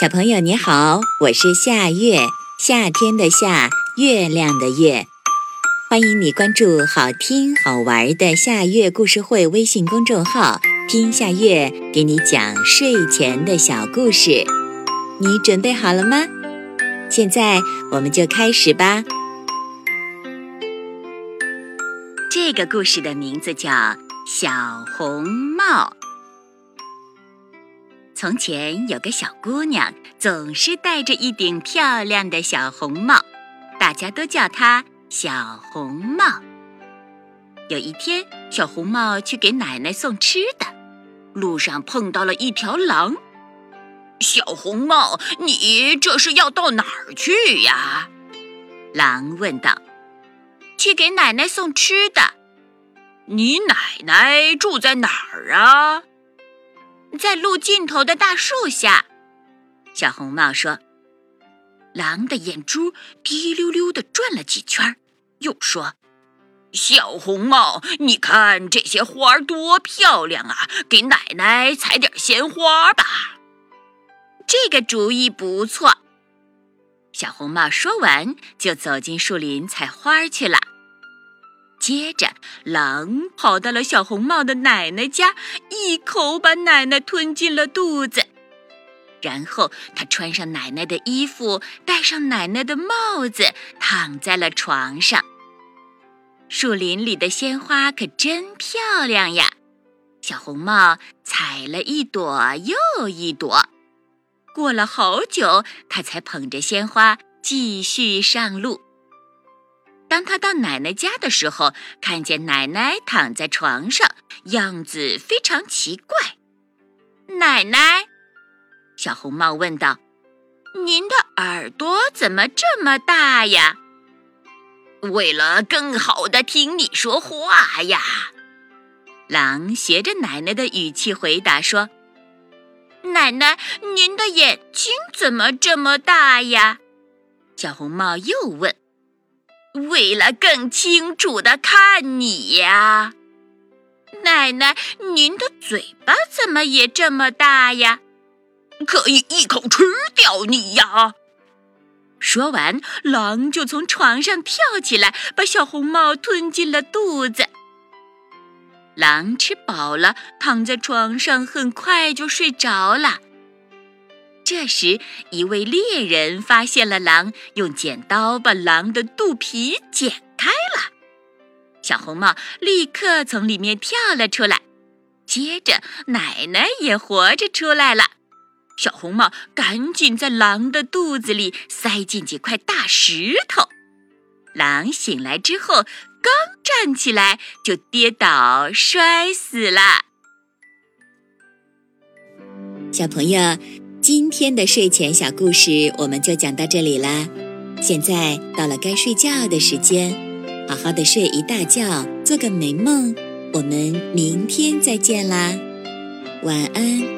小朋友你好，我是夏月，夏天的夏，月亮的月。欢迎你关注好听好玩的夏月故事会微信公众号，听夏月给你讲睡前的小故事。你准备好了吗？现在我们就开始吧。这个故事的名字叫《小红帽》。从前有个小姑娘，总是戴着一顶漂亮的小红帽，大家都叫她小红帽。有一天，小红帽去给奶奶送吃的，路上碰到了一条狼。小红帽，你这是要到哪儿去呀？狼问道。去给奶奶送吃的。你奶奶住在哪儿啊？在路尽头的大树下，小红帽说：“狼的眼珠滴溜溜的转了几圈，又说：‘小红帽，你看这些花儿多漂亮啊，给奶奶采点鲜花吧。’这个主意不错。”小红帽说完，就走进树林采花去了。接着，狼跑到了小红帽的奶奶家，一口把奶奶吞进了肚子。然后，他穿上奶奶的衣服，戴上奶奶的帽子，躺在了床上。树林里的鲜花可真漂亮呀！小红帽采了一朵又一朵，过了好久，他才捧着鲜花继续上路。当他到奶奶家的时候，看见奶奶躺在床上，样子非常奇怪。奶奶，小红帽问道：“您的耳朵怎么这么大呀？”“为了更好的听你说话呀。”狼学着奶奶的语气回答说：“奶奶，您的眼睛怎么这么大呀？”小红帽又问。为了更清楚的看你呀，奶奶，您的嘴巴怎么也这么大呀？可以一口吃掉你呀！说完，狼就从床上跳起来，把小红帽吞进了肚子。狼吃饱了，躺在床上，很快就睡着了。这时，一位猎人发现了狼，用剪刀把狼的肚皮剪开了。小红帽立刻从里面跳了出来，接着奶奶也活着出来了。小红帽赶紧在狼的肚子里塞进几块大石头。狼醒来之后，刚站起来就跌倒摔死了。小朋友。今天的睡前小故事我们就讲到这里啦，现在到了该睡觉的时间，好好的睡一大觉，做个美梦。我们明天再见啦，晚安。